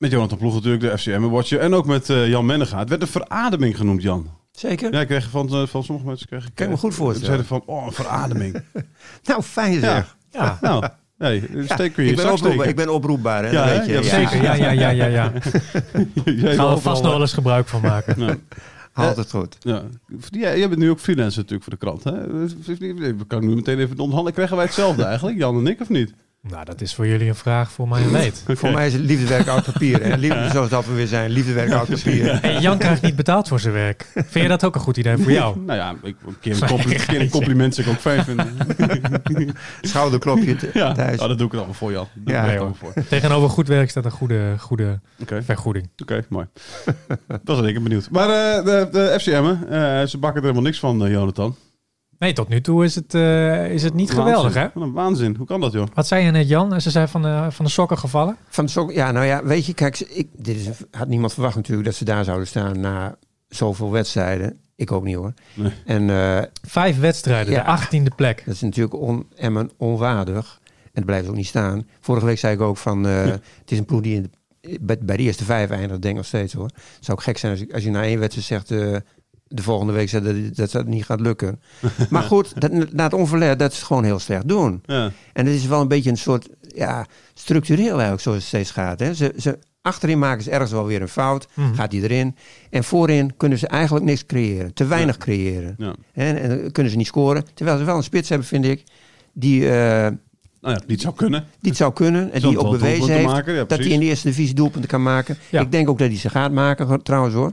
Met Jonathan Ploeg natuurlijk, de FCM-watcher. En ook met eh, Jan Mennega. Het werd een verademing genoemd, Jan. Zeker? Ja, ik kreeg van, eh, van sommige mensen... Kreeg ik, Kan ik me eh, goed voorstellen. Ze zeiden van, oh, een verademing. Nou, fijn zeg. ja. Nou, nee, steek kun je ik, ben oproepbaar, ik ben oproepbaar, hè? Ja, weet je. Ja, Zeker, ja, ja, ja, ja, ja. Jij gaan we overal, vast nog wel eens gebruik van maken. Nou, Altijd goed. ja. Ja, jij bent nu ook freelancer natuurlijk voor de krant. Hè? We kan nu meteen even onderhandelen. Krijgen wij hetzelfde eigenlijk, Jan en ik, of niet? Nou, dat is voor jullie een vraag, voor mij een leed. Voor mij is het liefdewerk oud papier. Hè? Liefde, zoals dat we weer zijn. Liefdewerk oud papier. Hey, Jan krijgt niet betaald voor zijn werk. Vind je dat ook een goed idee voor jou? Nou ja, ik, een, keer een, compli- een keer een compliment zou ik ook fijn vinden. Schouderklopje Ja, thuis. oh, dat doe ik allemaal voor, Jan. Dat Ja, allemaal voor. Tegenover goed werk staat een goede, goede vergoeding. Oké, mooi. dat was ik benieuwd. Maar eh, de, de FCM'en, eh, ze bakken er helemaal niks van, eh, Jonathan. Nee, tot nu toe is het, eh, is het niet geweldig, hè? Wat een waanzin. Hoe kan dat, joh? Wat zei je net, Jan? Ze zijn van de, van de sokken gevallen. Van de sok, ja, nou ja, weet je, kijk, ik, dit is, had niemand verwacht natuurlijk dat ze daar zouden staan na zoveel wedstrijden. Ik ook niet hoor. Nee. En eh, Vijf wedstrijden, Ja. de achttiende plek. dat is natuurlijk on, Emmen onwaardig. En dat blijft ook niet staan. Vorige week zei ik ook van, eh, het is een ploeg die in de, bij, de eerste vijf eindigt, denk ik nog steeds hoor. Het zou ook gek zijn als, ik, als je na één wedstrijd zegt, eh, de volgende week zegt dat, dat dat niet gaat lukken. maar goed, dat, na het onverlet, dat is gewoon heel slecht doen. Ja. En het is wel een beetje een soort, ja, structureel eigenlijk zoals het steeds gaat. Hè. Ze, ze, achterin maken ze ergens wel weer een fout, Mhm. gaat die erin. En voorin kunnen ze eigenlijk niks creëren, te weinig creëren. Ja. En, kunnen ze niet scoren. Terwijl ze wel een spits hebben, vind ik, die, eh, Nou ja, niet zou kunnen. die het zou kunnen. En die ook bewezen heeft maken, ja, dat hij in de eerste divisie doelpunten kan maken. Ja. Ik denk ook dat hij ze gaat maken, trouwens hoor.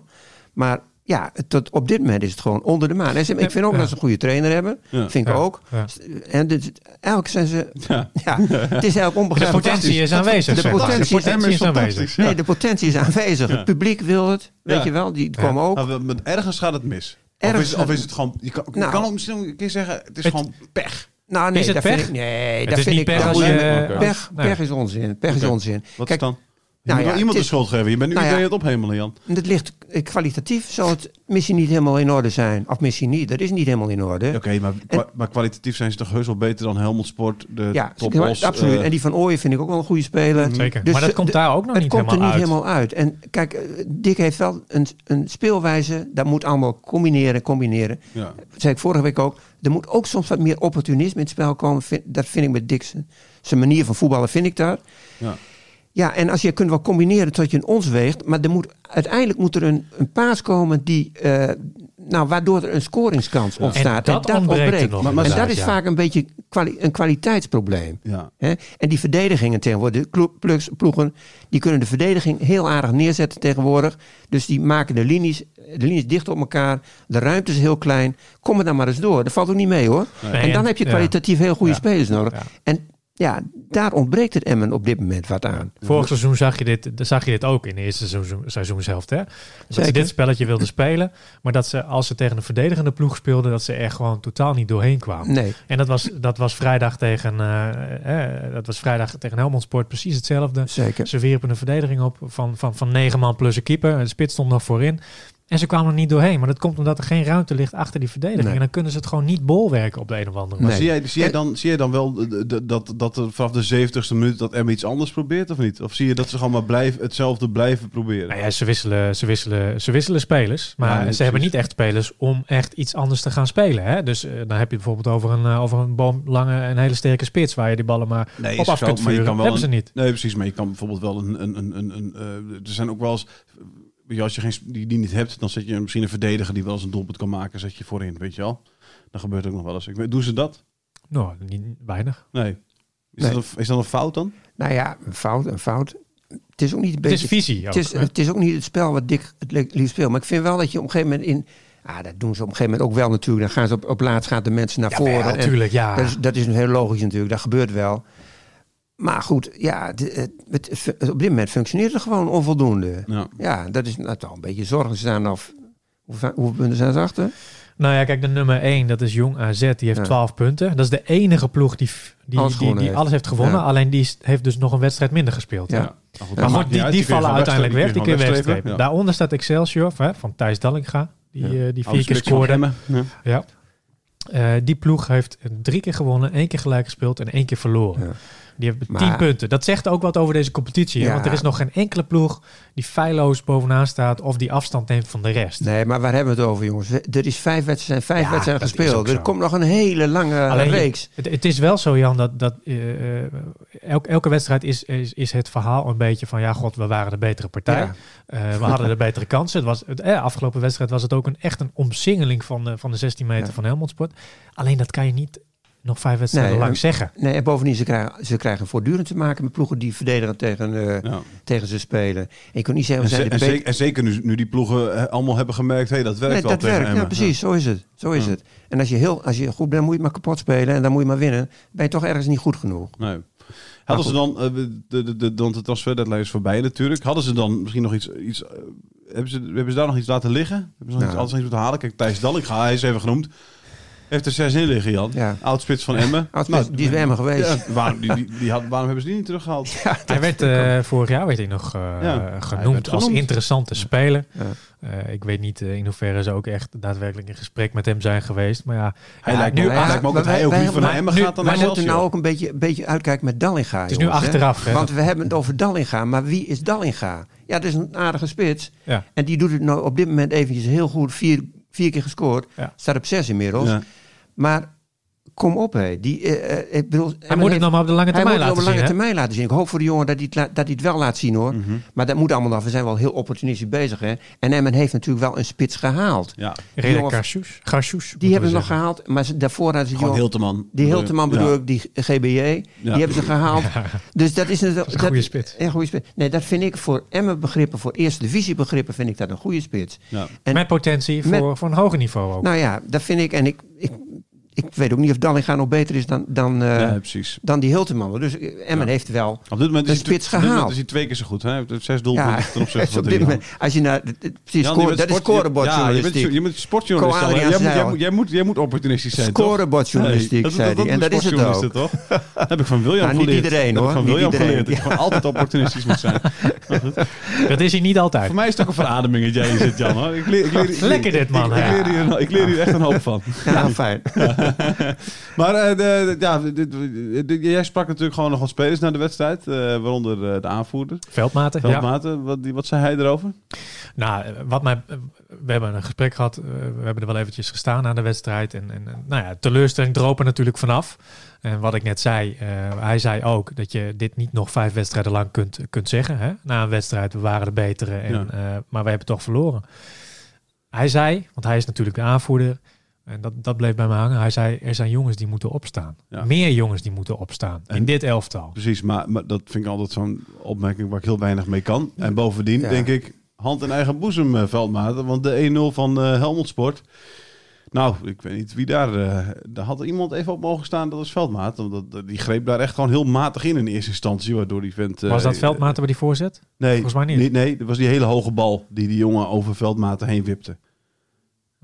Maar ja, tot op dit moment is het gewoon onder de maan. En ze, ik vind ook Ja. dat ze een goede trainer hebben. Ja. Vind ik Ja. ook. Ja. En dit, eigenlijk zijn ze... Ja. Ja, het is eigenlijk De onbegrijpelijk. potentie is aanwezig. De potentie- de potentie is aanwezig. Nee, de potentie is aanwezig. Ja. Het publiek wil het. Weet Ja. je wel, die Ja. komen ook. Nou, met ergens gaat het mis. Ergens of, is, of is het gewoon... Je kan, je Nou. kan ook misschien een keer zeggen, het is Het- gewoon pech. Nou, nee, Is het dat pech? vind ik, nee, Het dat is vind niet ik. pech als je... Pech, pech is onzin. Pech is onzin. Wat Kijk, is dan? Je nou moet ja, wel iemand het de is- schuld geven. Je bent nu Nou ja. het ophemelen, Jan. Het ligt eh, kwalitatief zal het misschien niet helemaal in orde zijn. Of misschien niet. Dat is niet helemaal in orde. Oké, maar, kwa- maar kwalitatief zijn ze toch heus wel beter dan Helmond Sport, de Ja, absoluut. en die van Ooyen vind ik ook wel een goede speler. Zeker. Dus maar dat komt daar ook nog het niet komt er helemaal niet uit. helemaal uit. En kijk, eh, Dick heeft wel een, een speelwijze. Dat moet allemaal combineren, combineren. Ja. Dat zei ik vorige week ook. Er moet ook soms wat meer opportunisme in het spel komen. Vind- Dat vind ik met Dick zijn manier van voetballen, vind ik daar. Ja. Ja, en als je kunt wel combineren tot je een ons weegt. Maar er moet, uiteindelijk moet er een, een paas komen die... eh, nou, waardoor er een scoringskans ontstaat. En dat ontbreekt nog Maar- maar- en dat is ja. vaak een beetje kwali- een kwaliteitsprobleem. Ja. Hè? En die verdedigingen tegenwoordig, de ploegen, die kunnen de verdediging heel aardig neerzetten tegenwoordig. Dus die maken de linies, de linies dicht op elkaar. De ruimte is heel klein. Kom er dan maar eens door. Dat valt ook niet mee hoor. Nee, en dan heb je kwalitatief heel goede Ja. spelers nodig. En ja, daar ontbreekt het Emmen op dit moment wat aan. Vorig seizoen zag je dit, zag je dit ook in de eerste seizoen, seizoenshelft. Hè? Dat ze Zeker. dit spelletje wilden spelen. Maar dat ze, als ze tegen een verdedigende ploeg speelden, dat ze er gewoon totaal niet doorheen kwamen. Nee, En dat was, dat was vrijdag tegen, eh, dat was vrijdag tegen Helmond Sport precies hetzelfde. zeker. Ze wierpen een verdediging op van, van, van negen man plus een keeper. De spits stond nog voorin. En ze kwamen er niet doorheen. Maar dat komt omdat er geen ruimte ligt achter die verdediging. Nee. En dan kunnen ze het gewoon niet bolwerken op de een of andere Maar manier. Nee. zie, jij, zie, jij dan, zie jij dan wel dat, dat er vanaf de 70ste minuut dat Emma iets anders probeert of niet? Of zie je dat ze gewoon maar blijven, hetzelfde blijven proberen? Nou ja, ze wisselen, ze wisselen, ze wisselen spelers. Maar Ja, ze precies. hebben niet echt spelers om echt iets anders te gaan spelen. Hè? Dus eh, dan heb je bijvoorbeeld over een, eh, over een boomlange en hele sterke spits... waar je die ballen maar Nee, op af zo, kunt maar je vuren. kan wel hebben een- ze niet. Nee, precies. Maar je kan bijvoorbeeld wel een... een, een, een, een, eh, er zijn ook wel eens... Als je geen, die, die niet hebt, dan zet je misschien een verdediger die wel eens een doelpunt kan maken, zet je voorin, weet je wel. Dat gebeurt ook nog wel eens. Ik weet, doen ze dat? Nou, niet, weinig. Nee. Is, Nee. Dat een, is dat een fout dan? Nou ja, een fout, een fout. Het is ook niet een Het is beetje... visie ook, Het is, hè? het is ook niet het spel wat Dick het li- liefst speelt. Maar ik vind wel dat je op een gegeven moment in... Ah, dat doen ze op een gegeven moment ook wel natuurlijk. Dan gaan ze op, op laatst gaan de mensen naar Ja, voren. wel, en tuurlijk, ja. Dat, is, dat is heel logisch natuurlijk. Dat gebeurt wel. Maar goed, ja, het, het- het- op dit moment functioneert het gewoon onvoldoende. Ja. Ja, dat is nou, toch een beetje zorgen. Ze staan of... Hoeveel, hoeveel punten zijn ze achter? Nou ja, kijk, de nummer 1, dat is Jong AZ. Die heeft Ja. 12 punten. Dat is de enige ploeg die, die, Alles die, die heeft. alles heeft gewonnen. Ja. Alleen die heeft dus nog een wedstrijd minder gespeeld. Ja. goed, Maar goed, die, die vallen uiteindelijk weg. Die kun je. Daaronder staat Excelsior hè, van Thijs Dallinga. Die, Ja. eh, die vier keer scoorde. Ja. Eh, die ploeg heeft drie keer gewonnen, één keer gelijk gespeeld en één keer verloren. Die hebben Maar- tien punten. Dat zegt ook wat over deze competitie. hè? Want er is nog geen enkele ploeg die feilloos bovenaan staat of die afstand neemt van de rest. Nee, maar waar hebben we het over, jongens? Er is vijf wedstrijden, vijf Ja, wedstrijden gespeeld. Er komt nog een hele lange Alleen, reeks. Het, het is wel zo, Jan, dat, dat eh, eh, elk- elke wedstrijd is, is, is het verhaal een beetje van... ja, god, we waren de betere partij. Ja. Eh, we hadden de betere kansen. Het was, het, eh, afgelopen wedstrijd was het ook een, echt een omsingeling van de, van de 16 meter van Helmond Sport. Alleen dat kan je niet nog vijf wedstrijden Nee, lang en- zeggen. Nee, en bovendien, ze krijgen, ze krijgen voortdurend te maken met ploegen die verdedigen tegen, eh, Ja. tegen ze spelen. En je kunt niet zeggen, En, we zijn ze- de en, zeker, en zeker nu, nu die ploegen eh, allemaal hebben gemerkt, hey, dat werkt Nee, wel dat tegen werkt. Ja, precies, zo is het. Zo is Ja. het. En als je, heel, als je goed bent, moet je het maar kapot spelen. En dan moet je maar winnen. Ben je toch ergens niet goed genoeg. Nee. Hadden ze dan, eh, de, de, de, de transfer deadline is voorbij natuurlijk. Hadden ze dan misschien nog iets, iets hebben, ze, hebben ze daar nog iets laten liggen? Hebben ze nog Nou. iets anders iets moeten halen? Kijk, Thijs Dallinga, hij is even genoemd. Heeft er zes in liggen, Jan. Ja. Oudspits van Emmen. Oudspits, die is bij Emmen geweest. Ja, waarom, die, die, die had, waarom hebben ze die niet teruggehaald? Hij werd eh, vorig jaar werd hij nog eh, Ja, genoemd als genoemd. interessante speler. Ja. Eh, ik weet niet in hoeverre ze ook echt daadwerkelijk in gesprek met hem zijn geweest. Maar ja, Hij ja, lijkt nu, me, ja, hij lijkt me ook maar dat hij ook maar Emmen gaat dan Wij moeten nou ook een beetje, een beetje uitkijken met Dallinga. Het is nu jongens, achteraf, hè, Want we hebben het over Dallinga. Maar wie is Dallinga? Ja, dat is een aardige spits. ja. En die doet het nou op dit moment eventjes heel goed. Vier, vier keer gescoord. Staat op zes inmiddels. Maar kom op, hé. Die, eh, eh, ik bedoel, Hij moet het nog maar op de lange hij termijn moet het op laten een zien. lange hè? termijn laten zien. Ik hoop voor de jongen dat hij het, la- dat hij het wel laat zien hoor. Mhm. Maar dat moet allemaal nog. We zijn wel heel opportunistisch bezig. Hè? En Emmen heeft natuurlijk wel een spits gehaald. Ja, Reda Garcius. Garcius, Die hebben ze nog gehaald. Maar ze, daarvoor hadden ze die gewoon Hilteman. die Hilteman bedoel Ja. ik, die GBJ. Die hebben ze gehaald. Dus dat is een. Dat is een goede spits. Een goede spits. Nee, dat vind ik voor Emmen begrippen, voor eerste divisie begrippen, vind ik dat een goede spits. Ja. En- Met potentie voor, Met- voor een hoger niveau ook. Nou ja, dat vind ik. En ik, ik, ik weet ook niet of Dallinga nog beter is dan, dan, eh, Ja, precies. dan die Hilteman. Dus Emmen Ja. heeft wel. Op dit moment Een is, spits op dit moment gehaald. is hij twee keer zo goed. Hè? Hij heeft zes doelpunten ten opzichte van op dit moment, als je naar. Precies, Jan, score- je bent dat is Ja, je scorebordjournalistiek. bent, je bent sportjournalist. Adriaan Jij, moet- jij, moet- jij, moet, jij moet opportunistisch zijn? Scorebordjournalistiek, Nee, zei hij. En dat is het ook. toch? Dat heb ik van William Nou, niet geleerd. iedereen, dat hoor. heb ik van Niet William iedereen. geleerd. Dat je gewoon altijd opportunistisch moet zijn. Dat is hij niet altijd. Voor mij is het ook een verademing dat jij hier zit, Jan. Lekker dit, man. Ik, ik, leer hier, ik leer hier echt een hoop van. Ja, fijn. Maar eh, de, ja, de- de- de- jij sprak natuurlijk gewoon nog wat spelers naar de wedstrijd. eh, waaronder eh, de aanvoerder. Veldmaten. Ja. Veldmaten. Wat, die- wat zei hij erover? Nou, wat mij, we hebben een gesprek gehad. eh, We hebben er wel eventjes gestaan na de wedstrijd. En, en nou ja, teleurstelling droop er natuurlijk vanaf. En wat ik net zei, hij zei ook dat je dit niet nog vijf wedstrijden lang kunt, kunt zeggen. Hè? Na een wedstrijd, we waren de betere, en, Ja. maar we hebben toch verloren. Hij zei, want hij is natuurlijk de aanvoerder. En dat, dat bleef bij me hangen. Hij zei, er zijn jongens die moeten opstaan. Ja. Meer jongens die moeten opstaan. En- in dit elftal. Precies, maar, maar dat vind ik altijd zo'n opmerking waar ik heel weinig mee kan. En bovendien Ja. denk ik, hand in eigen boezem, eh, Veldmaten. Want de 1-0 van eh Helmond Sport, Nou, ik weet niet wie daar... eh, daar had iemand even op mogen staan, dat is Veldmaat. Want dat, die greep daar echt gewoon heel matig in in eerste instantie, waardoor die vent... Was dat Veldmaten bij die voorzet? Nee, Volgens mij niet. Nee, dat was die hele hoge bal die die jongen over Veldmaten heen wipte.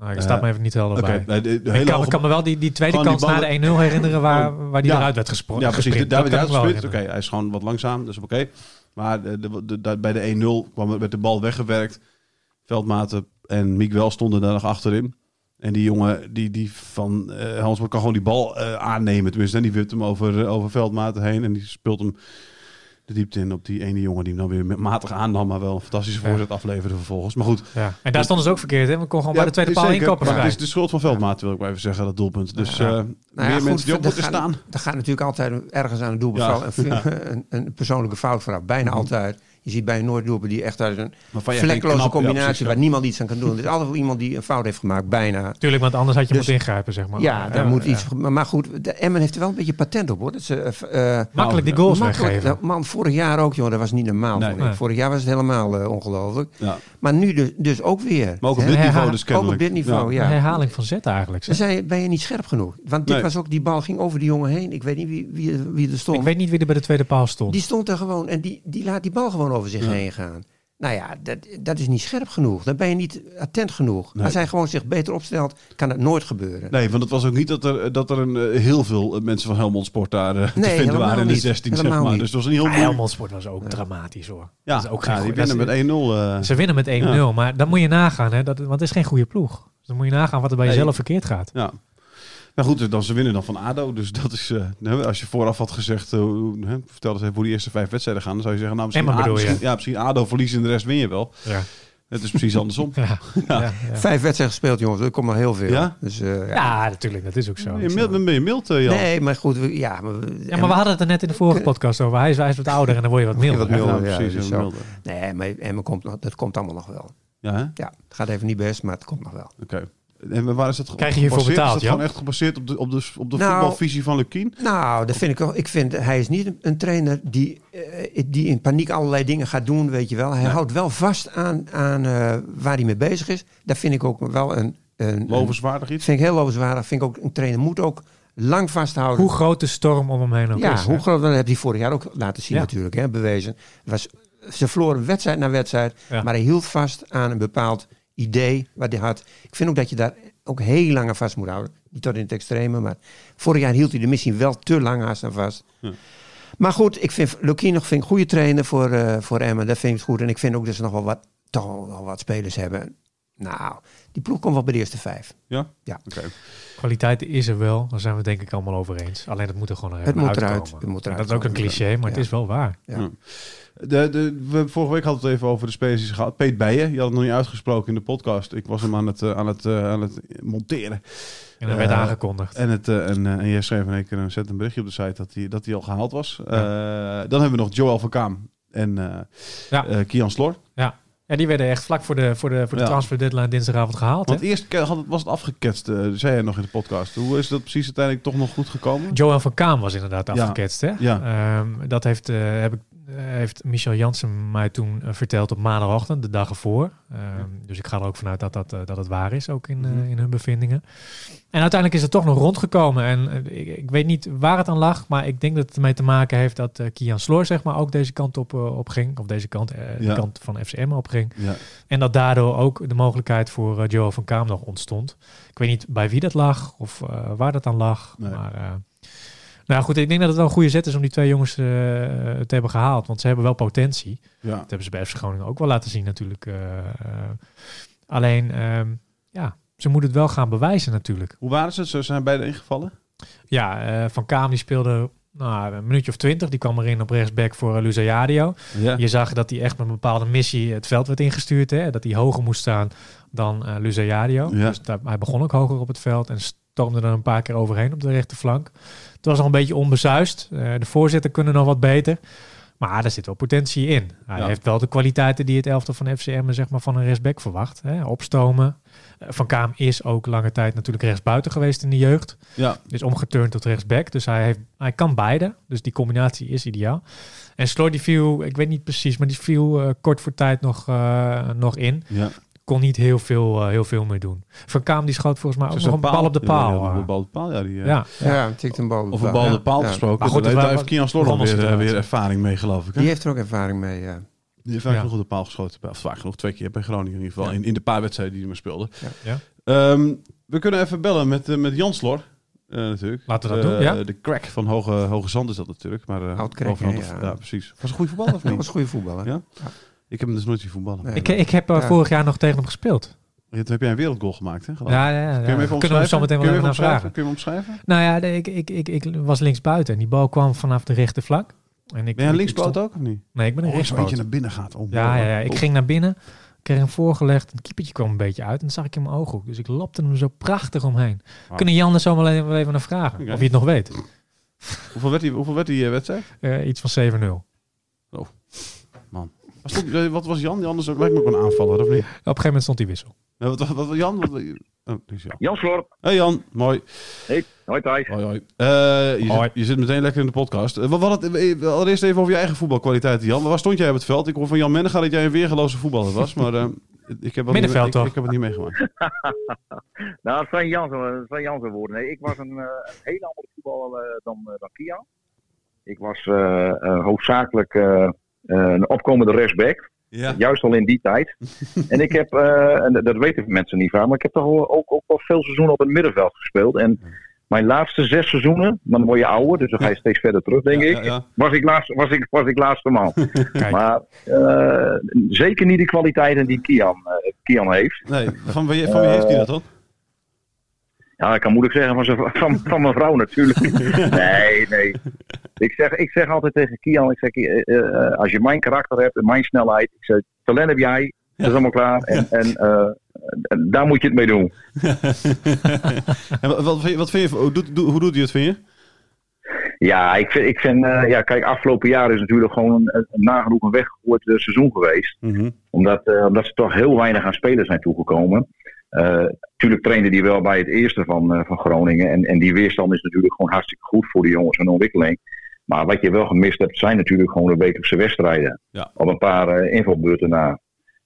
Nou, ik Eh, me even niet helder bij. nee, de, de Ik kan, hoge ik kan me wel die, die tweede die kans na de 1-0 herinneren waar, waar die Ja. eruit werd gesprongen. Ja, precies. gesprint. Daar werd uitgesprint. Oké, hij is gewoon wat langzaam, dus oké. Maar de, de, bij de 1-0 kwam, werd de bal weggewerkt. Veldmaten en Miguel stonden daar nog achterin. En die jongen die, die van eh Hansburg kan gewoon die bal eh, aannemen. Tenminste, en die wipt hem over, eh, over Veldmaten heen. En die speelt hem de diepte in op die ene jongen die hem dan weer matig aannam. Maar wel een fantastische voorzet afleverde vervolgens. Maar goed. Ja. En daar stonden ze ook verkeerd in. We kon gewoon bij de tweede paal inkopen. Het is de schuld van Veldmaten, wil ik maar even zeggen, dat doelpunt. Dus eh Nou ja, meer goed, mensen die op moeten staan. Er gaat natuurlijk altijd ergens aan het doelpunt een, een persoonlijke fout vooraf. Bijna Mhm. altijd. Je ziet bij een die echt uit een vlekkeloze knap- combinatie ja. waar niemand iets aan kan doen. Er is altijd wel iemand die een fout heeft gemaakt, bijna. Tuurlijk, want anders had je Dus- moeten ingrijpen, zeg maar. ja, daar Ja, moet ja. iets. Maar, maar goed, de Emmen heeft er wel een beetje patent op hoor. Dat ze, eh, eh, Makkelijk die Nou, goals makkelijk- weggeven. nou, man, vorig jaar ook, joh, dat was niet normaal. Nee. Vorig jaar was het helemaal eh, ongelooflijk. Ja. Maar nu dus, dus ook weer. Maar ook op hè? dit Herhaal- niveau dus Ook op dit niveau, ja. Herhaling van zetten eigenlijk. Zeg. zei je, ben je niet scherp genoeg. Want dit Nee. was ook, die bal ging over die jongen heen. Ik weet niet wie, wie, wie er stond. Ik weet niet wie er bij de tweede paal stond. Die stond er gewoon en die, die laat die bal gewoon over zich Ja. heen gaan. Nou ja, dat, dat is niet scherp genoeg. Dan ben je niet attent genoeg. Nee. Als hij gewoon zich beter opstelt, kan het nooit gebeuren. Nee, want het was ook niet dat er, dat er een, eh, heel veel eh, mensen van Helmond Sport daar eh, te Nee, vinden helemaal waren in de niet. 16, zeg maar. niet. Dus het was een heel moeilijk. Helmond Sport was ook dramatisch hoor. Ja, Dat is ook ja, geen die goeie- winnen dat met is- 1-0. eh. Ze winnen met 1-0, maar dan moet je nagaan, hè, dat, want het is geen goede ploeg. Dus dan moet je nagaan wat er bij Nee. jezelf verkeerd gaat. Ja. Nou goed, dan, ze winnen dan van ADO. Dus dat is, eh, nou, als je vooraf had gezegd, eh, hoe- hè, vertel eens even hoe die eerste vijf wedstrijden gaan. Dan zou je zeggen, nou misschien, Emma A- bedoel je? misschien, ja, misschien ADO verliezen en de rest win je wel. Ja. Het is precies andersom. Ja, ja. ja, Vijf wedstrijden gespeeld, jongens. Dat komt nog heel veel. Ja? Dus, eh, ja. Ja, natuurlijk, dat is ook zo. Je mild, ben je mild, eh, Jan? Nee, maar goed. we- ja, maar, Ja, maar we hadden het er net in de vorige podcast over. Hij is, hij is wat ouder en dan word je wat milder. Wat milder. Ja, ja, precies. dus. Nee, maar Emmen komt, dat komt allemaal nog wel. Ja, hè? Ja, het gaat even niet best, maar het komt nog wel. Oké. En waar is dat Krijg je hiervoor gebaseerd? betaald, Is dat Jan? gewoon echt gebaseerd op de, op de, op de Nou, voetbalvisie van Lukien? Nou, dat vind ik wel. Ik vind, hij is niet een, trainer die, eh, die in paniek allerlei dingen gaat doen, weet je wel. Hij houdt wel vast aan, aan eh, waar hij mee bezig is. Dat vind ik ook wel een... een, Lovenswaardig iets? vind ik heel lovenswaardig. Vind ik ook, een trainer moet ook lang vasthouden. Hoe groot de storm om hem heen ook ja, is. hoe groot, dat heb hij vorig jaar ook laten zien Ja. natuurlijk, hè, bewezen. Het was, ze verloren wedstrijd na wedstrijd, Ja. maar hij hield vast aan een bepaald idee wat hij had. Ik vind ook dat je daar ook heel lang aan vast moet houden. Niet tot in het extreme, maar vorig jaar hield hij er misschien wel te lang haast aan vast. Ja. Maar goed, ik vind Lukien nog vind ik een goede trainer voor, eh voor Emmen. Dat vind ik goed. En ik vind ook dat ze nog wel wat, toch wel wel wat spelers hebben. Nou, die ploeg komt wel bij de eerste vijf. Ja? Ja. Oké. Kwaliteit is er wel, daar zijn we het denk ik allemaal over eens. Alleen het moet er gewoon Het moet uitkomen. eruit, het moet eruit dat is ook een cliché, maar het is wel waar. Ja. De, de, we, vorige week hadden we het even over de spelers die ze gehad. Peet Bijen, je had het nog niet uitgesproken in de podcast. Ik was hem aan het, eh, aan het, eh, aan het monteren. En dat werd Eh, aangekondigd. En, het, en, en jij schreef in één keer een, zet een berichtje op de site dat hij dat hij al gehaald was. Dan hebben we nog Joel van Kaam en Ja. Kian Slor. Ja, die werden echt vlak voor de, voor de, voor de Ja. transfer deadline dinsdagavond gehaald. Want Hè? eerst ke- had het, was het afgeketst, eh, zei hij nog in de podcast. Hoe is dat precies uiteindelijk toch nog goed gekomen? Joel van Kaam was inderdaad Ja. afgeketst. Hè? Ja. Ehm, dat heeft, eh, heb ik, eh, heeft Michel Jansen mij toen verteld op maandagochtend, de dag ervoor. Ehm, Dus ik ga er ook vanuit dat, dat, dat het waar is, ook in, Mhm. in hun bevindingen. En uiteindelijk is het toch nog rondgekomen. En eh, ik, ik weet niet waar het aan lag, maar ik denk dat het ermee te maken heeft dat eh, Kian Sloor zeg maar, ook deze kant op, eh, op ging. Of deze kant, Ja. de kant van FCM op ging. Ja. En dat daardoor ook de mogelijkheid voor Joel van Kaam nog ontstond. Ik weet niet bij wie dat lag of waar dat aan lag. Nee. Maar nou goed, ik denk dat het wel een goede zet is om die twee jongens te hebben gehaald. Want ze hebben wel potentie. ja. Dat hebben ze bij FC Groningen ook wel laten zien natuurlijk. alleen, ehm, ja, ze moeten het wel gaan bewijzen natuurlijk. Hoe waren ze? Ze zijn beide ingevallen? Ja, eh, Van Kaam die speelde nou, een minuutje of twintig. Die kwam erin op rechtsback voor uh, Luzajadio. Ja. Je zag dat hij echt met een bepaalde missie het veld werd ingestuurd. Hè? Dat hij hoger moest staan dan uh, Luzajadio. Ja. Dus daar, hij begon ook hoger op het veld en stormde er een paar keer overheen op de rechterflank. Het was al een beetje onbezuist. Uh, de voorzitter kunnen nog wat beter. Maar daar zit wel potentie in. Hij Ja. heeft wel de kwaliteiten die het elftal van FCM zeg maar, van een rechtsback verwacht. Hè? Opstomen. Uh, van Kaam is ook lange tijd natuurlijk rechtsbuiten geweest in de jeugd. ja. Is omgeturnd tot rechtsback. Dus hij, heeft, hij kan beide. Dus die combinatie is ideaal. En Sloor die viel, ik weet niet precies, maar die viel uh, kort voor tijd nog, uh, nog in. ja. Kon niet heel veel, eh, heel veel meer doen. Van Kaam die schoot volgens mij ook nog een bal op de paal. Ja, ja, eh. een bal op de paal, ja. Die, eh, ja, Ja, ja. tikt een bal. op de Of een paal. bal op de paal Ja. gesproken. Maar goed, daar heeft- Kian Slor nog weer, weer ervaring mee, geloof ik. Hè? Die heeft er ook ervaring mee, ja. Die heeft vaak Ja. nog op de paal geschoten. Of vaak genoeg, twee keer bij Groningen in ieder geval. Ja. In, in de paar wedstrijden die hij maar speelde. Ja. Ehm, we kunnen even bellen met, met Jan Slor. eh, natuurlijk. Laten we dat doen, ja. De crack van Hoge, Hoge Zand is dat natuurlijk. Maar, eh, Oud crack, bovenhand hè, of- ja. ja. precies. Was een goede voetballer of Dat niet? was een goede voetballer. Ja? Ik heb hem dus nooit zien voetballen. Nee. Ik, ik heb eh, Ja. vorig jaar nog tegen hem gespeeld. Toen heb jij een wereldgoal gemaakt, hè? geloof ik? Ja, ja, ja. Kun je hem even Kunnen we zo meteen wel je even naar vragen. Kun je hem omschrijven? Nou ja, ik, ik, ik, ik was linksbuiten en die bal kwam vanaf de rechtervlak. En ik, Ben jij een stond- ook of niet? Nee, ik ben een Oh, zo rechtspoot. eentje naar binnen gaat. Oh, Ja, ja, ja. Ik Oh. ging naar binnen, kreeg hem voorgelegd. Een keepertje kwam een beetje uit en dan zag ik in mijn ooghoek. Dus ik lopte hem zo prachtig omheen. Kunnen Jan er zo wel even, naar vragen? Of je het nog weet. Hoeveel werd die, hoeveel werd die eh, wedstrijd? Eh, iets van 7-0. Stond, eh, wat was Jan? Jan is ook lijkt me ook een aanvaller, of niet? Op een gegeven moment stond hij wissel. Wat, wat, wat Jan? Wat, oh, is Jan. Jan Slorp. Hey Jan, mooi. Hey, hoi Thijs. Hoi, hoi. Eh, je, Hoi. Zit, je zit meteen lekker in de podcast. Eh, wat, wat het, allereerst even over je eigen voetbalkwaliteiten, Jan. Waar stond jij op het veld? Ik hoor van Jan Mennega dat jij een weergeloze voetballer was, maar eh, ik, heb wat Middenveld, niet, ik, toch? ik heb het niet meegemaakt. Nou, het zijn Jan, zijn woorden. Nee, ik was een, eh, een hele andere voetballer dan, dan Kian. Ik was eh, eh, hoofdzakelijk een opkomende rechtsback. Ja. Juist al in die tijd. en ik heb, eh, en dat weten mensen niet vaak, maar ik heb toch ook, ook wel veel seizoenen op het middenveld gespeeld. En mijn laatste zes seizoenen, dan word je ouder, dus dan ga je steeds verder terug, denk Ja, ik. ja. Was, ik laatste, was, ik, was ik laatste man. Maar eh, zeker niet de kwaliteiten die Kian, eh, Kian heeft. Nee, van wie, van wie heeft hij dat dan? Ja, ik kan moeilijk zeggen van, zijn- van, van mijn vrouw natuurlijk. Nee, nee. Ik zeg, ik zeg altijd tegen Kian, ik zeg, eh, eh, als je mijn karakter hebt en mijn snelheid, ik zeg, talent heb jij, dat is allemaal klaar. En, en eh, en daar moet je het mee doen. en wat, wat, vind je- wat vind je, hoe doet, doe- hoe doet hij het, vind je? Ja, ik vind, ik vind ja, kijk, afgelopen jaar is natuurlijk gewoon een, een nagenoeg een weggegooid seizoen geweest. Mhm. Omdat, omdat ze toch heel weinig aan spelers zijn toegekomen. Eh tuurlijk trainde die wel bij het eerste van, eh, van Groningen. En, en die weerstand is natuurlijk gewoon hartstikke goed voor de jongens en ontwikkeling. Maar wat je wel gemist hebt, zijn natuurlijk gewoon de wekelijkse wedstrijden. Ja. Op een paar eh, invalbeurten na.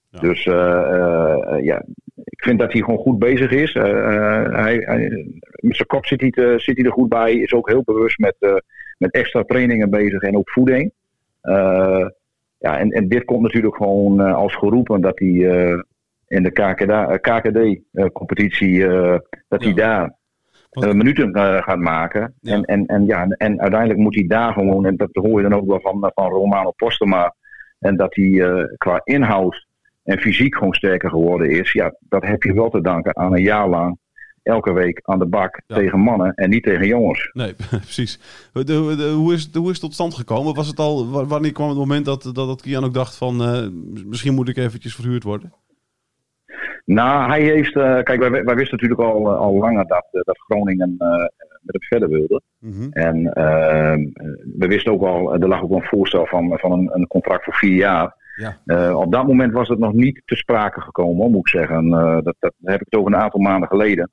Ja. Dus eh, eh, ja, ik vind dat hij gewoon goed bezig is. Eh, eh, hij, hij- met zijn kop zit hij, te- zit hij er goed bij. Is ook heel bewust met, eh, met extra trainingen bezig en ook voeding. Eh, ja, en, en dit komt natuurlijk gewoon eh, als geroepen dat hij eh, in de KKD-competitie, eh, dat hij daar Want- eh, minuten eh, gaat maken. Ja. En, en, en, ja, en uiteindelijk moet hij daar gewoon, en dat hoor je dan ook wel van, van Romano Postema, en dat hij eh, qua inhoud en fysiek gewoon sterker geworden is. Ja, dat heb je wel te danken aan een jaar lang elke week aan de bak Ja. tegen mannen en niet tegen jongens. Nee, precies. De- de- de- hoe, is, het- hoe is het tot stand gekomen? Was het al, wa- wanneer kwam het moment dat, dat, dat Kian ook dacht van, eh, misschien moet ik eventjes verhuurd worden? Nou, hij heeft. eh, kijk, wij, wij wisten natuurlijk al, eh, al langer dat, eh, dat Groningen met hem verder wilde. Mhm. En ehm, eh, we wisten ook al, er lag ook een voorstel van, van een, een contract voor vier jaar. Ja. Op dat moment was het nog niet te sprake gekomen, moet ik zeggen. Dat, dat heb ik het over een aantal maanden geleden.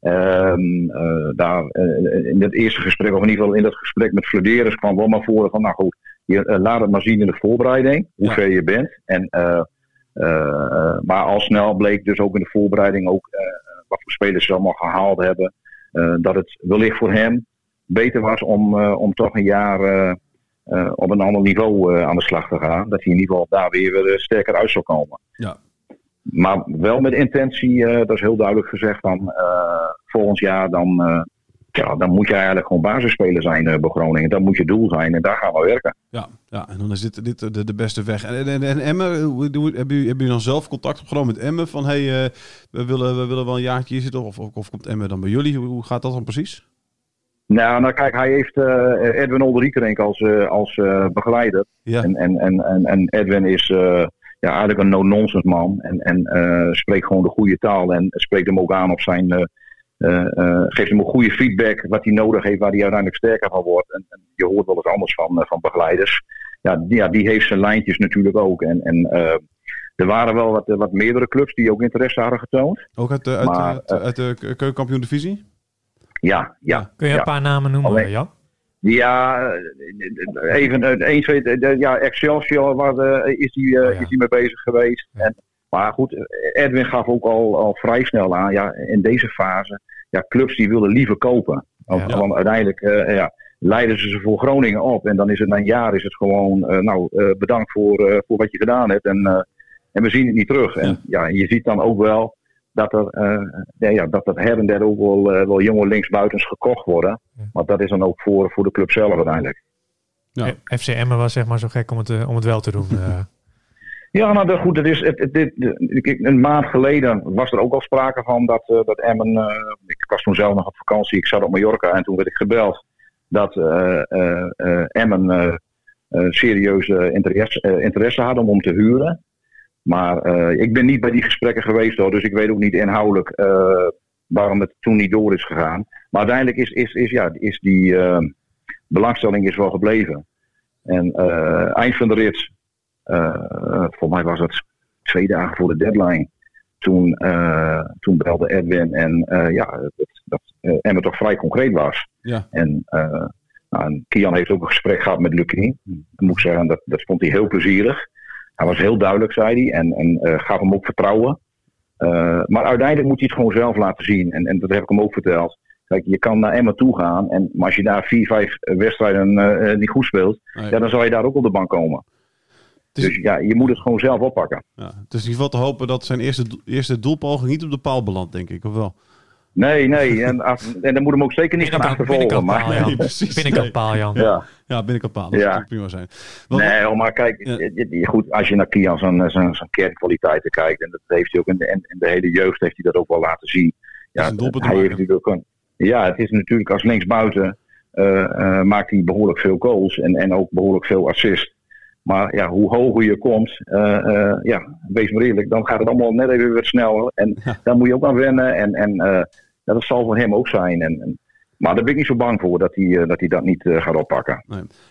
Ehm, eh, daar, in het eerste gesprek, of in ieder geval in dat gesprek met Flederis, kwam wel maar voor van, nou goed, je, laat het maar zien in de voorbereiding, hoe Ja. ver je bent. En, maar al snel bleek dus ook in de voorbereiding ook eh, wat voor spelers ze allemaal gehaald hebben. eh, dat het wellicht voor hem beter was om, eh, om toch een jaar eh, eh, op een ander niveau eh, aan de slag te gaan. Dat hij in ieder geval daar weer, weer eh, sterker uit zou komen. Ja. Maar wel met intentie, eh, dat is heel duidelijk gezegd, dan eh, volgend jaar dan, eh, ja, dan moet je eigenlijk gewoon basisspeler zijn eh, bij Groningen. Dat moet je doel zijn en daar gaan we werken. Ja, ja, en dan is dit, dit de, de beste weg. En, en, en Emmen, hebben jullie, hebben jullie dan zelf contact opgenomen met Emmen? Van, hey, eh, we, willen, we willen wel een jaartje hier zitten. Of, of, of komt Emmen dan bij jullie? Hoe, hoe gaat dat dan precies? Nou, nou kijk, hij heeft eh, Edwin Olderiekerink als, eh, als eh, begeleider. Ja, En, en, en, en, en Edwin is eh, ja, eigenlijk een no-nonsense man. En, en eh, spreekt gewoon de goede taal. En spreekt hem ook aan op zijn. Eh, eh, geeft hem ook goede feedback. Wat hij nodig heeft, waar hij uiteindelijk sterker van wordt. En, en je hoort wel eens anders van, eh, van begeleiders. Ja die, ja, die heeft zijn lijntjes natuurlijk ook. En, en eh, er waren wel wat, wat meerdere clubs die ook interesse hadden getoond. ook uit, de- uit, Maar, uit, uit de keukenkampioen divisie? Ja, ja. kun je ja. een paar namen noemen, Alleen- Jan? Ja, eh, even eh, ja, Excelsior waar, eh, is hij eh, Oh ja. is hij mee bezig geweest. Ja. En Maar goed, Edwin gaf ook al, al vrij snel aan, ja, in deze fase, ja, clubs die willen liever kopen. Want, Ja. want uiteindelijk eh, ja, leiden ze ze voor Groningen op. En dan is het na een jaar is het gewoon, eh, nou, eh, bedankt voor, eh, voor wat je gedaan hebt. En, eh, en we zien het niet terug. En ja, je ziet dan ook wel dat er, eh, ja, ja, dat er her en der ook wel, wel jonge linksbuitens gekocht worden. Ja. Maar dat is dan ook voor, voor de club zelf uiteindelijk. Ja. FC Emmen was zeg maar zo gek om het, om het wel te doen. Ja, nou dat- goed, het is, het, een maand geleden was er ook al sprake van dat, eh, dat Emmen, eh, ik was toen zelf nog op vakantie, ik zat op Mallorca en toen werd ik gebeld dat eh, Emmen serieuze interesse, interesse had om, om te huren. Maar ik ben niet bij die gesprekken geweest hoor, dus ik weet ook niet inhoudelijk waarom het toen niet door is gegaan. Maar uiteindelijk is, is, is, ja, is die belangstelling is wel gebleven. En eind van de rit voor mij was het twee dagen voor de deadline. Toen, eh, toen belde Edwin en eh, ja, dat, dat eh, Emmen toch vrij concreet was. Ja. En, eh, nou, en Kian heeft ook een gesprek gehad met Lucky. Ik moet zeggen, dat, dat vond hij heel plezierig. Hij was heel duidelijk, zei hij, en, en eh, gaf hem ook vertrouwen. Eh, maar uiteindelijk moet hij het gewoon zelf laten zien. En, en dat heb ik hem ook verteld. Kijk, je kan naar Emmen toe gaan. En, maar als je daar vier, vijf wedstrijden eh, eh, niet goed speelt, Nee. ja, dan zal je daar ook op de bank komen. Is- Dus ja, je moet het gewoon zelf oppakken. Ja, het is in ieder geval te hopen dat zijn eerste, eerste doelpoging niet op de paal belandt, denk ik, of wel? Nee, nee. En, af, en dan moet hem ook zeker niet gaan achtervolgen. binnenkant paal, Maar, Jan. Nee, precies, Binnenkant paal, Jan. ja. Ja, binnenkant paal. Dat Ja. zou prima zijn. Nee, maar kijk, Ja. goed, als je naar Kian zijn, zijn, zijn kernkwaliteiten kijkt, en dat heeft hij ook in de, in in de hele jeugd heeft hij dat ook wel laten zien. is Ja, een hij heeft natuurlijk ook een, ja, het is natuurlijk als linksbuiten eh, eh, maakt hij behoorlijk veel goals en, en ook behoorlijk veel assist. Maar ja, hoe hoger je komt, eh, eh, ja, wees maar eerlijk, dan gaat het allemaal net even weer sneller. En Ja. daar moet je ook aan wennen. En, en eh, dat zal voor hem ook zijn. En, en, maar daar ben ik niet zo bang voor dat hij, dat, hij dat niet gaat oppakken.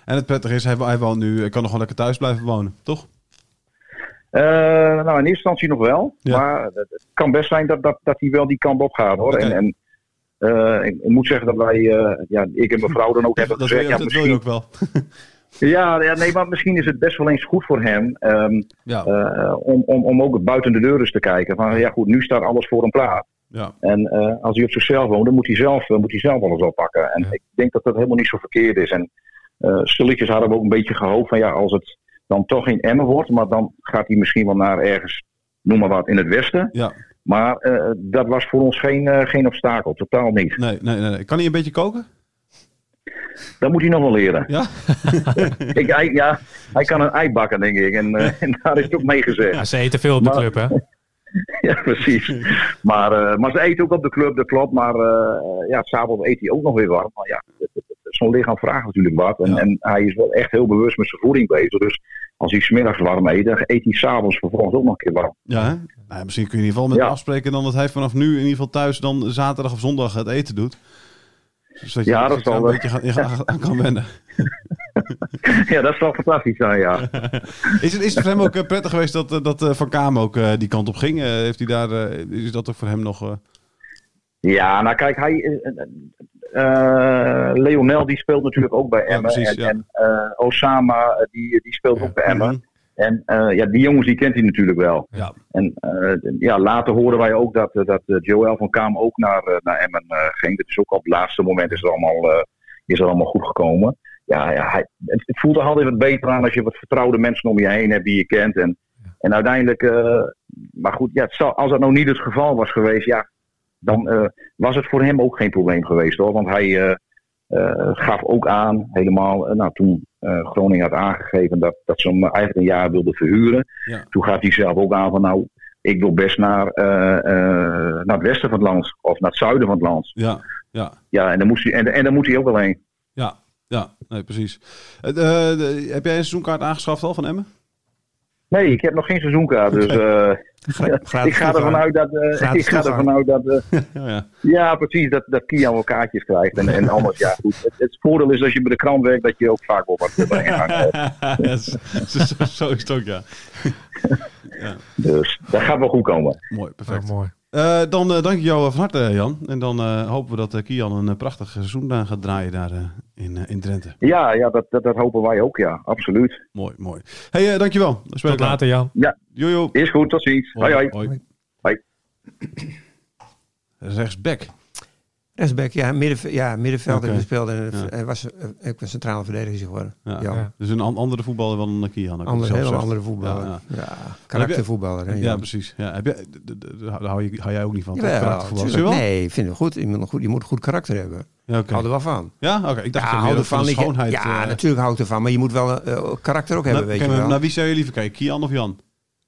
En het prettige is, hij, hij woont nu, hij kan nog gewoon lekker thuis blijven wonen, toch? Nou, in eerste instantie nog wel. Ja. Maar het kan best zijn dat, dat, dat hij wel die kant op gaat hoor. En, en ik, moet zeggen dat wij, ja, ik en mijn vrouw dan ook hebben Dat, wil gezegd. je, Ja, dat wil je misschien, ook wel. ja, ja, nee, maar misschien is het best wel eens goed voor hem ehm, Ja, eh, om, om, om ook buiten de deur eens te kijken. Van ja, goed, nu staat alles voor hem klaar. ja. En eh, als hij op zichzelf woont, dan moet hij zelf, moet hij zelf alles oppakken. En Ja. ik denk dat dat helemaal niet zo verkeerd is. En eh stilletjes hadden we ook een beetje gehoopt van ja, als het dan toch geen Emmen wordt, maar dan gaat hij misschien wel naar ergens, noem maar wat, in het westen. ja. Maar dat was voor ons geen, geen obstakel, totaal niet. Nee, nee, nee, nee. Kan hij een beetje koken? Dat moet hij nog wel leren. Ja? ik, hij, ja, hij kan een ei bakken, denk ik. En, eh, en daar is het ook mee gezegd. Ja, ze eten veel op de Maar- club, hè? Ja, precies. Maar, eh, maar ze eten ook op de club, dat klopt. Maar eh ja, s'avonds eet hij ook nog weer warm. Maar ja, zo'n lichaam vraagt natuurlijk wat. En, Ja. en hij is wel echt heel bewust met zijn voeding bezig. Dus als hij smiddags warm eet, dan eet hij s'avonds vervolgens ook nog een keer warm. Ja? Nou, misschien kun je in ieder geval met Ja. hem afspreken dan dat hij vanaf nu in ieder geval thuis dan zaterdag of zondag het eten doet. Zodat je, Ja, dat zal, een beetje gaan- je gaat- aan kan wennen. ja, dat zal fantastisch zijn, ja. Is het, is het voor hem ook eh, prettig geweest dat, eh, dat eh, Van Kaam ook die kant op ging? Heeft hij daar, is dat ook voor hem nog... Ja, nou kijk, hij, Leonel die speelt natuurlijk ook bij Ja, Emmen. precies, en ja. en Osama die, die speelt ook bij Emmen. En eh, ja, die jongens die kent hij natuurlijk wel. Ja. En eh, ja, later hoorden wij ook dat, eh, dat Joël van Kaam ook naar, naar Emmen ging. Dat is ook op het laatste moment is het allemaal, is het allemaal goed gekomen. Ja, ja hij, het, het voelt er altijd wat beter aan als je wat vertrouwde mensen om je heen hebt die je kent. En, en uiteindelijk, maar goed, ja, zal, als dat nou niet het geval was geweest, ja, dan was het voor hem ook geen probleem geweest hoor. Want hij gaf ook aan, helemaal, nou toen eh, Groningen had aangegeven dat, dat ze hem eigenlijk een jaar wilden verhuren. Ja. Toen gaf hij zelf ook aan van nou, ik wil best naar, eh, eh, naar het westen van het land of naar het zuiden van het land. Ja, ja, Ja, en dan, moest hij, en, en dan moet hij ook wel heen. ja, ja, nee, precies. Heb jij een seizoenkaart aangeschaft al van Emmen? Nee, ik heb nog geen seizoenkaart, dus eh, Gratis ik ga ervan uit dat, eh, Gratis ik ga ervan uit dat, eh, Ja, ja. ja precies, dat, dat Kian wel kaartjes krijgt en, en anders, ja goed. Het, het voordeel is als je bij de krant werkt dat je ook vaak wel wat bij. Ja, zo, zo, zo is het ook, ja. Dus dat gaat wel goed komen. Mooi, perfect. Oh, mooi. Eh, dan eh, dank ik jou van harte, Jan. En dan eh, hopen we dat eh, Kian een eh, prachtig seizoen eh, gaat draaien daar eh, in, eh, in Drenthe. Ja, ja dat, dat, dat hopen wij ook, ja. Absoluut. Mooi, mooi. hey, eh, dankjewel. Tot we later, Jan. Jojo. Is goed, tot ziens. Hoi, hoi. Hoi. Hoi. Rechtsback. Rechtsback, ja, middenv ja middenvelder gespeeld en Ja. hij was eh, ook een centrale verdediger geworden. Ja. Ja. Ja. Dus een an- andere voetballer dan een Kian. zelf hele zegt. andere voetballer. Ja, Ja, ja. karaktervoetballer. hè, Ja, ja. precies. Ja, heb d- daar hou, je, hou jij ook niet van. wel? Nee, ik vind het goed. Je moet, een goed. je moet een goed karakter hebben. Ja. Ik hou er wel van. Ja, oké. Ik dacht ja, je hou ervan. van de Ik- schoonheid. ja, eh, natuurlijk hou ik ervan. Maar je moet wel eh, karakter ook hebben, nou, weet kijk, je wel. Naar wie zou je liever kijken? Kian of Jan?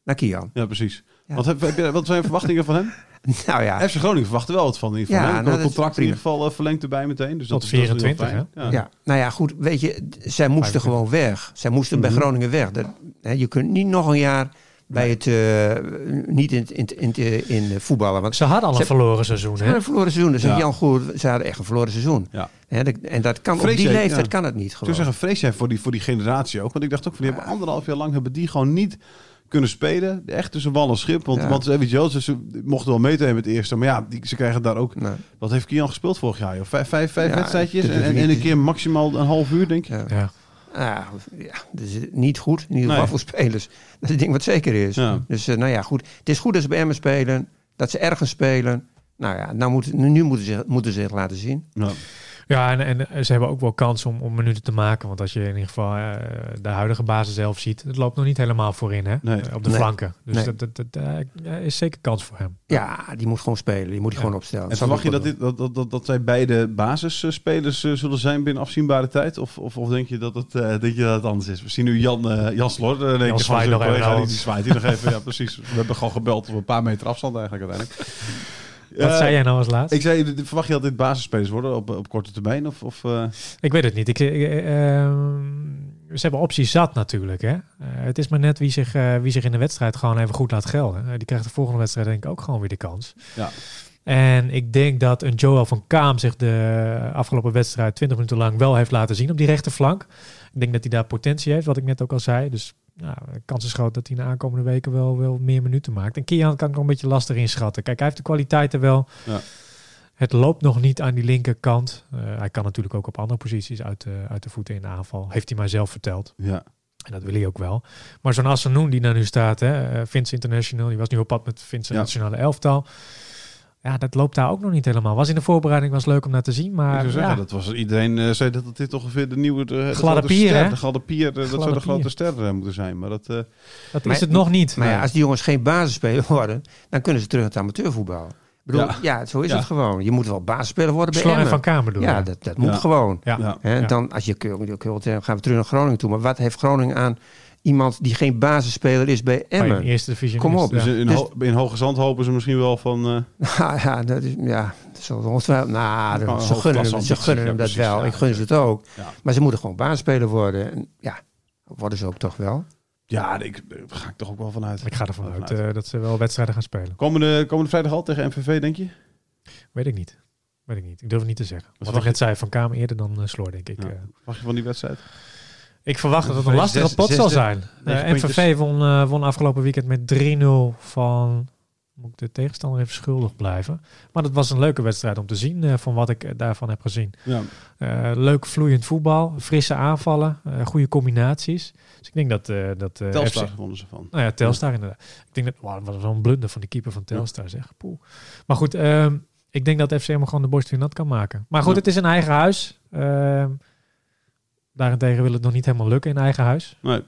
Naar Kian. Ja, precies. Ja. Wat, heb, heb je, wat zijn je verwachtingen van hem? Nou ja, FC Groningen verwacht er wel wat van. In ieder geval, Ja, hè? nou, Het contract in ieder geval eh, verlengd erbij meteen. Dus dat Tot is- dat is heel 24, fijn. Ja. ja. nou ja, goed. Weet je, zij moesten 25. gewoon weg. Zij moesten bij Mhm. Groningen weg. Dat, hè, je kunt niet nog een jaar bij het, eh, niet in, in, in, in, in voetballen. Want Ze hadden al Ze een verloren seizoen, ze hè? hadden een verloren seizoen. Dus Ja. Jan Goer, ze hadden echt een verloren seizoen. Ja. Hè, dat- en dat kan, op die leeftijd ja. kan het niet Ik zou gewoon. zeggen, vrees jij voor die, voor die generatie ook? Want ik dacht ook, van, die hebben anderhalf jaar lang hebben die gewoon niet kunnen spelen. Echt tussen wal en schip. Want, Ja. want je wel, ze, mochten wel meedoen met het eerste. Maar ja, die, ze krijgen daar ook... Wat heeft Kian gespeeld vorig jaar? Joh? Vijf, vijf, vijf Ja, wedstrijdjes en, en, een keer maximaal een half uur, denk ik. ja. Ja. Ja, dus niet goed. In ieder geval Nee. voor spelers. Dat is het ding wat zeker is. Ja. Dus eh, nou ja, goed. Het is goed dat ze bij Emmen spelen. Dat ze ergens spelen. Nou ja, nou moet, nu moeten ze, moeten ze zich laten zien. Ja. Ja, en, en ze hebben ook wel kans om, om minuten te maken. Want als je in ieder geval eh, de huidige basis zelf ziet, het loopt nog niet helemaal voorin, hè? Nee. Eh, op de Nee. flanken. Dus Nee. dat, dat, dat eh, is zeker kans voor hem. Ja, die moet gewoon spelen. Die moet je Ja. gewoon opstellen. En verwacht je dat, dit, dat, dat, dat, dat zij beide basisspelers eh, zullen zijn binnen afzienbare tijd? Of, of, of denk je dat het, eh, denk je dat het anders is? We zien nu Jan, eh Jan Slor. eh, keer van zwaait nog even collega. Die zwaait hier nog even. Ja, precies. We hebben gewoon gebeld op een paar meter afstand eigenlijk uiteindelijk. Wat Eh, zei jij nou als laatst? Ik zei, verwacht je dat dit basisspelers worden op, op korte termijn? Of, of, eh, Ik weet het niet. Ik, eh, ehm, ze hebben opties zat natuurlijk. Hè? Eh, het is maar net wie zich, eh, wie zich in de wedstrijd gewoon even goed laat gelden. Eh, die krijgt de volgende wedstrijd denk ik ook gewoon weer de kans. Ja. En ik denk dat een Joel van Kaam zich de afgelopen wedstrijd 20 minuten lang wel heeft laten zien op die rechterflank. Ik denk dat hij daar potentie heeft, wat ik net ook al zei. Dus nou, de kans is groot dat hij in de aankomende weken wel, wel meer minuten maakt. En Kian kan ik nog een beetje lastig inschatten. Kijk, hij heeft de kwaliteiten wel. Ja. Het loopt nog niet aan die linkerkant. Eh, hij kan natuurlijk ook op andere posities uit de, uit de voeten in de aanval. Heeft hij mij zelf verteld. ja. En dat wil hij ook wel. Maar zo'n Assenoen die daar nu staat, hè, eh, Vince International, die was nu op pad met Vince Ja. Nationale Elftal. Ja, dat loopt daar ook nog niet helemaal. Was in de voorbereiding was leuk om naar te zien, ik maar zou zeggen, ja, dat was, iedereen eh, zei dat dit toch ongeveer de nieuwe... De, de Gladde grote pier, ster- hè? De gladde pier, eh, dat zou de grote ster eh, moeten zijn. Maar dat... eh, dat Maar- is het nog niet. Maar ja, als die jongens geen basisspeler worden, dan kunnen ze terug naar het amateurvoetbal. Ik bedoel, Ja. ja. zo is Ja. het gewoon. Je moet wel basisspeler worden bij en Emmen. van Kamer doen. Ja, dat, dat moet Ja. gewoon. ja. Ja. Dan, als je kult, kult, gaan we terug naar Groningen toe. Maar wat heeft Groningen aan iemand die geen basisspeler is bij Emmen? eerste divisie. Kom op. Dus in, Dus- ho- in Hoge Zand hopen ze misschien wel van... eh, Ja, dat is, ja, dat zal ongetwijfeld. Nou, ze gunnen, hem, ze gunnen hem dat wel. Ik gun ze het ook. Ja. Maar ze moeten gewoon basisspeler worden. En ja, worden ze ook toch wel. ja, ik, daar ga ik toch ook wel vanuit. Ik ga ervan uit eh, dat ze wel wedstrijden gaan spelen. Komende, komende vrijdag al tegen MVV, denk je? Weet ik niet. Weet ik niet. Ik durf het niet te zeggen. Wat, wacht ik net zei, van Kamer eerder dan uh, Sloor, denk ik. Ja. eh. Wacht je van die wedstrijd? Ik verwacht dat het een lastige zes- pot zes- zal zijn. negen Eh, MVV won, eh, won afgelopen weekend met 3-0 van... Moet ik de tegenstander even schuldig blijven. Maar dat was een leuke wedstrijd om te zien, eh, van wat ik daarvan heb gezien. Ja. Leuk vloeiend voetbal, frisse aanvallen, goede combinaties. Dus ik denk dat... dat Telstar FC wonnen ze van. nou ja, Telstar inderdaad. Ik denk dat... Wow, dat was wel een blunder van de keeper van Telstar, zeg. Poeh. Maar goed, ehm, ik denk dat FCM gewoon de borst weer nat kan maken. Maar goed, het is een eigen huis. Daarentegen wil het nog niet helemaal lukken in eigen huis. Nee,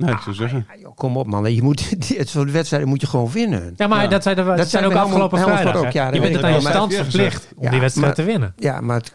nee ik zou zeggen. Ja, joh, kom op man. Je moet, dit soort wedstrijden moet je gewoon winnen. Ja, maar Ja. dat zijn, de, dat Dat zijn zijn ook afgelopen vrijdag. ook, ja, je bent het aan je wel. stand verplicht om die wedstrijd maar- te winnen. Ja, maar het,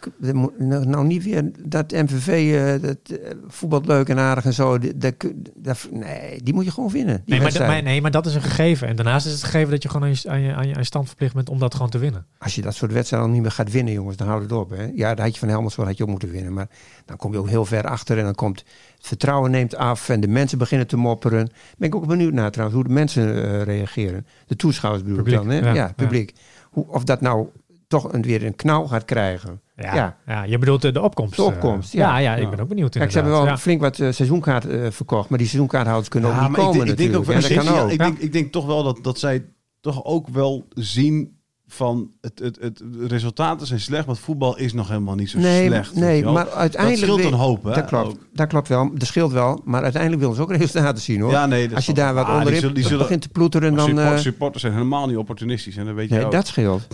nou nou niet weer dat MVV eh, dat, eh, voetbalt leuk en aardig en zo. die- Dat, dat, nee, die moet je gewoon winnen. Nee maar, nee, maar dat is een gegeven. En daarnaast is het gegeven dat je gewoon aan je, aan je, aan je, stand verplicht bent om dat gewoon te winnen. Als je dat soort wedstrijden al niet meer gaat winnen, jongens, dan houdt het op. Hè? Ja, daar had je van Helmond had je ook moeten winnen. Maar dan kom je ook heel ver achter en dan komt vertrouwen neemt af en de mensen beginnen te mopperen. Ben ik ook benieuwd naar trouwens, hoe de mensen eh, reageren. De toeschouwers bedoel Publiek, dan. Hè? ja, Ja, ja. publiek. Hoe, of dat nou toch een, weer een knauw gaat krijgen. Ja, Ja. ja. je bedoelt de, de opkomst. De eh. opkomst, ja. ja. Ja, ik ben ook benieuwd Kijk, ze hebben wel flink wat eh, seizoenkaart eh, verkocht, maar die seizoenkaarthouders kunnen ook niet ik komen denk- ik denk precies, ook. ik, denk, ik denk toch wel dat, dat zij toch ook wel zien van het, het, het, de resultaten zijn slecht, het voetbal is nog helemaal niet zo Nee, slecht. nee maar uiteindelijk... dat scheelt een hoop, hè? Dat klopt, ook. dat klopt wel. Dat scheelt wel. Maar uiteindelijk willen ze ook resultaten zien, hoor. Ja, nee, dat Als je daar wat Ah, die onderin zullen- die zullen- begint te ploeteren, dan... support- eh, supporters zijn helemaal niet opportunistisch. En dat weet je nee, ook. dat scheelt.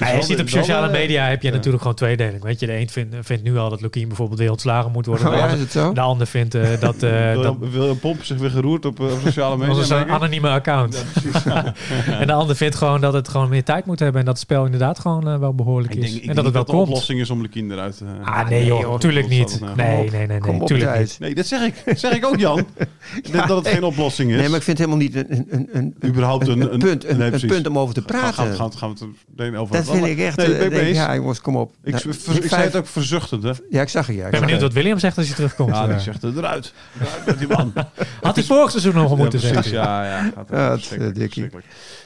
Ja, je ziet op sociale media heb je ja. natuurlijk gewoon tweedeling. Weet je, de een vindt, vindt nu al dat Lukien bijvoorbeeld weer ontslagen moet worden. Oh, de, ja, ander, is het zo? de ander vindt eh, dat, eh dat Wil, wil Pomp zich weer geroerd op, op sociale media? dat is een anonieme account. en de ander vindt gewoon dat het gewoon meer tijd moet hebben en dat het spel inderdaad gewoon eh, wel behoorlijk Ik is. denk, ik en denk dat het wel dat de komt. oplossing is om Lukien eruit te... Ah nee joh, tuurlijk niet. het, Nee, nee, nee, nee, Kom op, tuurlijk niet. Nee, dat zeg ik. Dat zeg ik ook, Jan. dat, dat het geen oplossing is. Nee, maar ik vind het helemaal niet een, een, een, een, Überhaupt een, een- een punt, een, nee, punt om over te Gaan, gaan, praten. gaan, gaan we het over dat vind ik echt... Nee, eh, ja, jongens, kom op. Ik, Nou, ver- niet ik zei het ook verzuchtend, hè? Ja, ik zag het, ja. Ik ben benieuwd wat William zegt als hij terugkomt. Ja, die Eh, zegt er eruit. Eruit met die man. Had hij vorig seizoen nog moeten zeggen. ja, ja. Gaat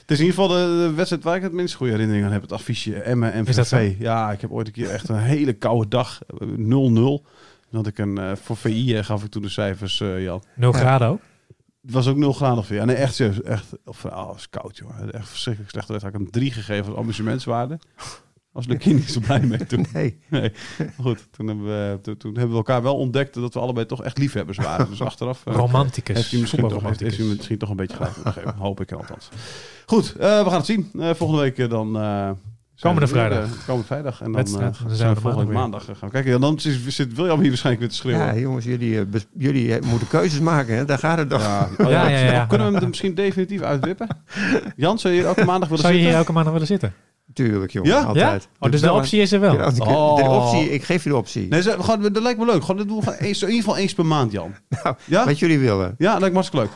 Het, is in ieder geval de, de wedstrijd waar ik het minst goede herinnering aan heb. Het affiche Emmen en dat? VV. Ja, ik heb ooit een keer echt een hele koude dag. eh, 0-0. Dan had ik een, eh, voor VI eh, gaf ik toen de cijfers, eh, Jan. 0 Ja. graden ook. Het was ook 0 graden of ja. Nee, echt serieus. Echt, of, oh, het was koud, joh. Echt verschrikkelijk slecht. Daar had ik een 3 gegeven als amusementswaarde. Was Lucky niet zo blij mee toen. Nee. Goed. Toen hebben, we, toen, toen hebben we elkaar wel ontdekt dat we allebei toch echt liefhebbers waren. Dus achteraf eh, Romanticus. heeft hij misschien toch, heeft, Voetbalromanticus. heeft hij misschien toch een beetje gelijk moeten geven. Hoop ik althans. Goed, eh, we gaan het zien. Eh, volgende week dan... eh, zijn Komende vrijdag. komende vrijdag. En dan, eh, zijn we zijn we volgende maandag gaan kijken. En dan zit, zit William hier waarschijnlijk weer te schreeuwen. Ja, jongens, jullie, bes- jullie moeten keuzes maken. Hè? Daar gaat het toch. Ja. Oh, Ja, ja, ja. Kunnen we hem er misschien definitief uitwippen? Jan, zou je hier elke maandag willen Zou je zitten? hier elke maandag willen zitten? Tuurlijk, jongen. Ja? Altijd. Ja? Oh, dus de optie is er wel. Ja, de, de Oh. optie, ik geef je de optie. Nee, ze- gaan, dat lijkt me leuk. Gewoon, dat doen we gewoon eens, in ieder geval eens per maand, Jan. Nou, ja? Wat jullie willen. Ja, lijkt me hartstikke leuk.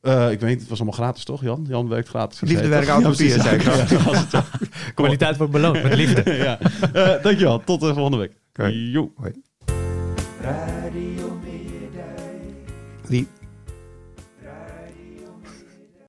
Eh, ik weet niet, het was allemaal gratis, toch, Jan? Jan werkt gratis. Liefde, werk, Ja, papier, zei ik. Kwaliteit wordt beloond met liefde. ja. Eh, dankjewel, tot de volgende week. Oké. Jo. Radio Meerdijk. Wie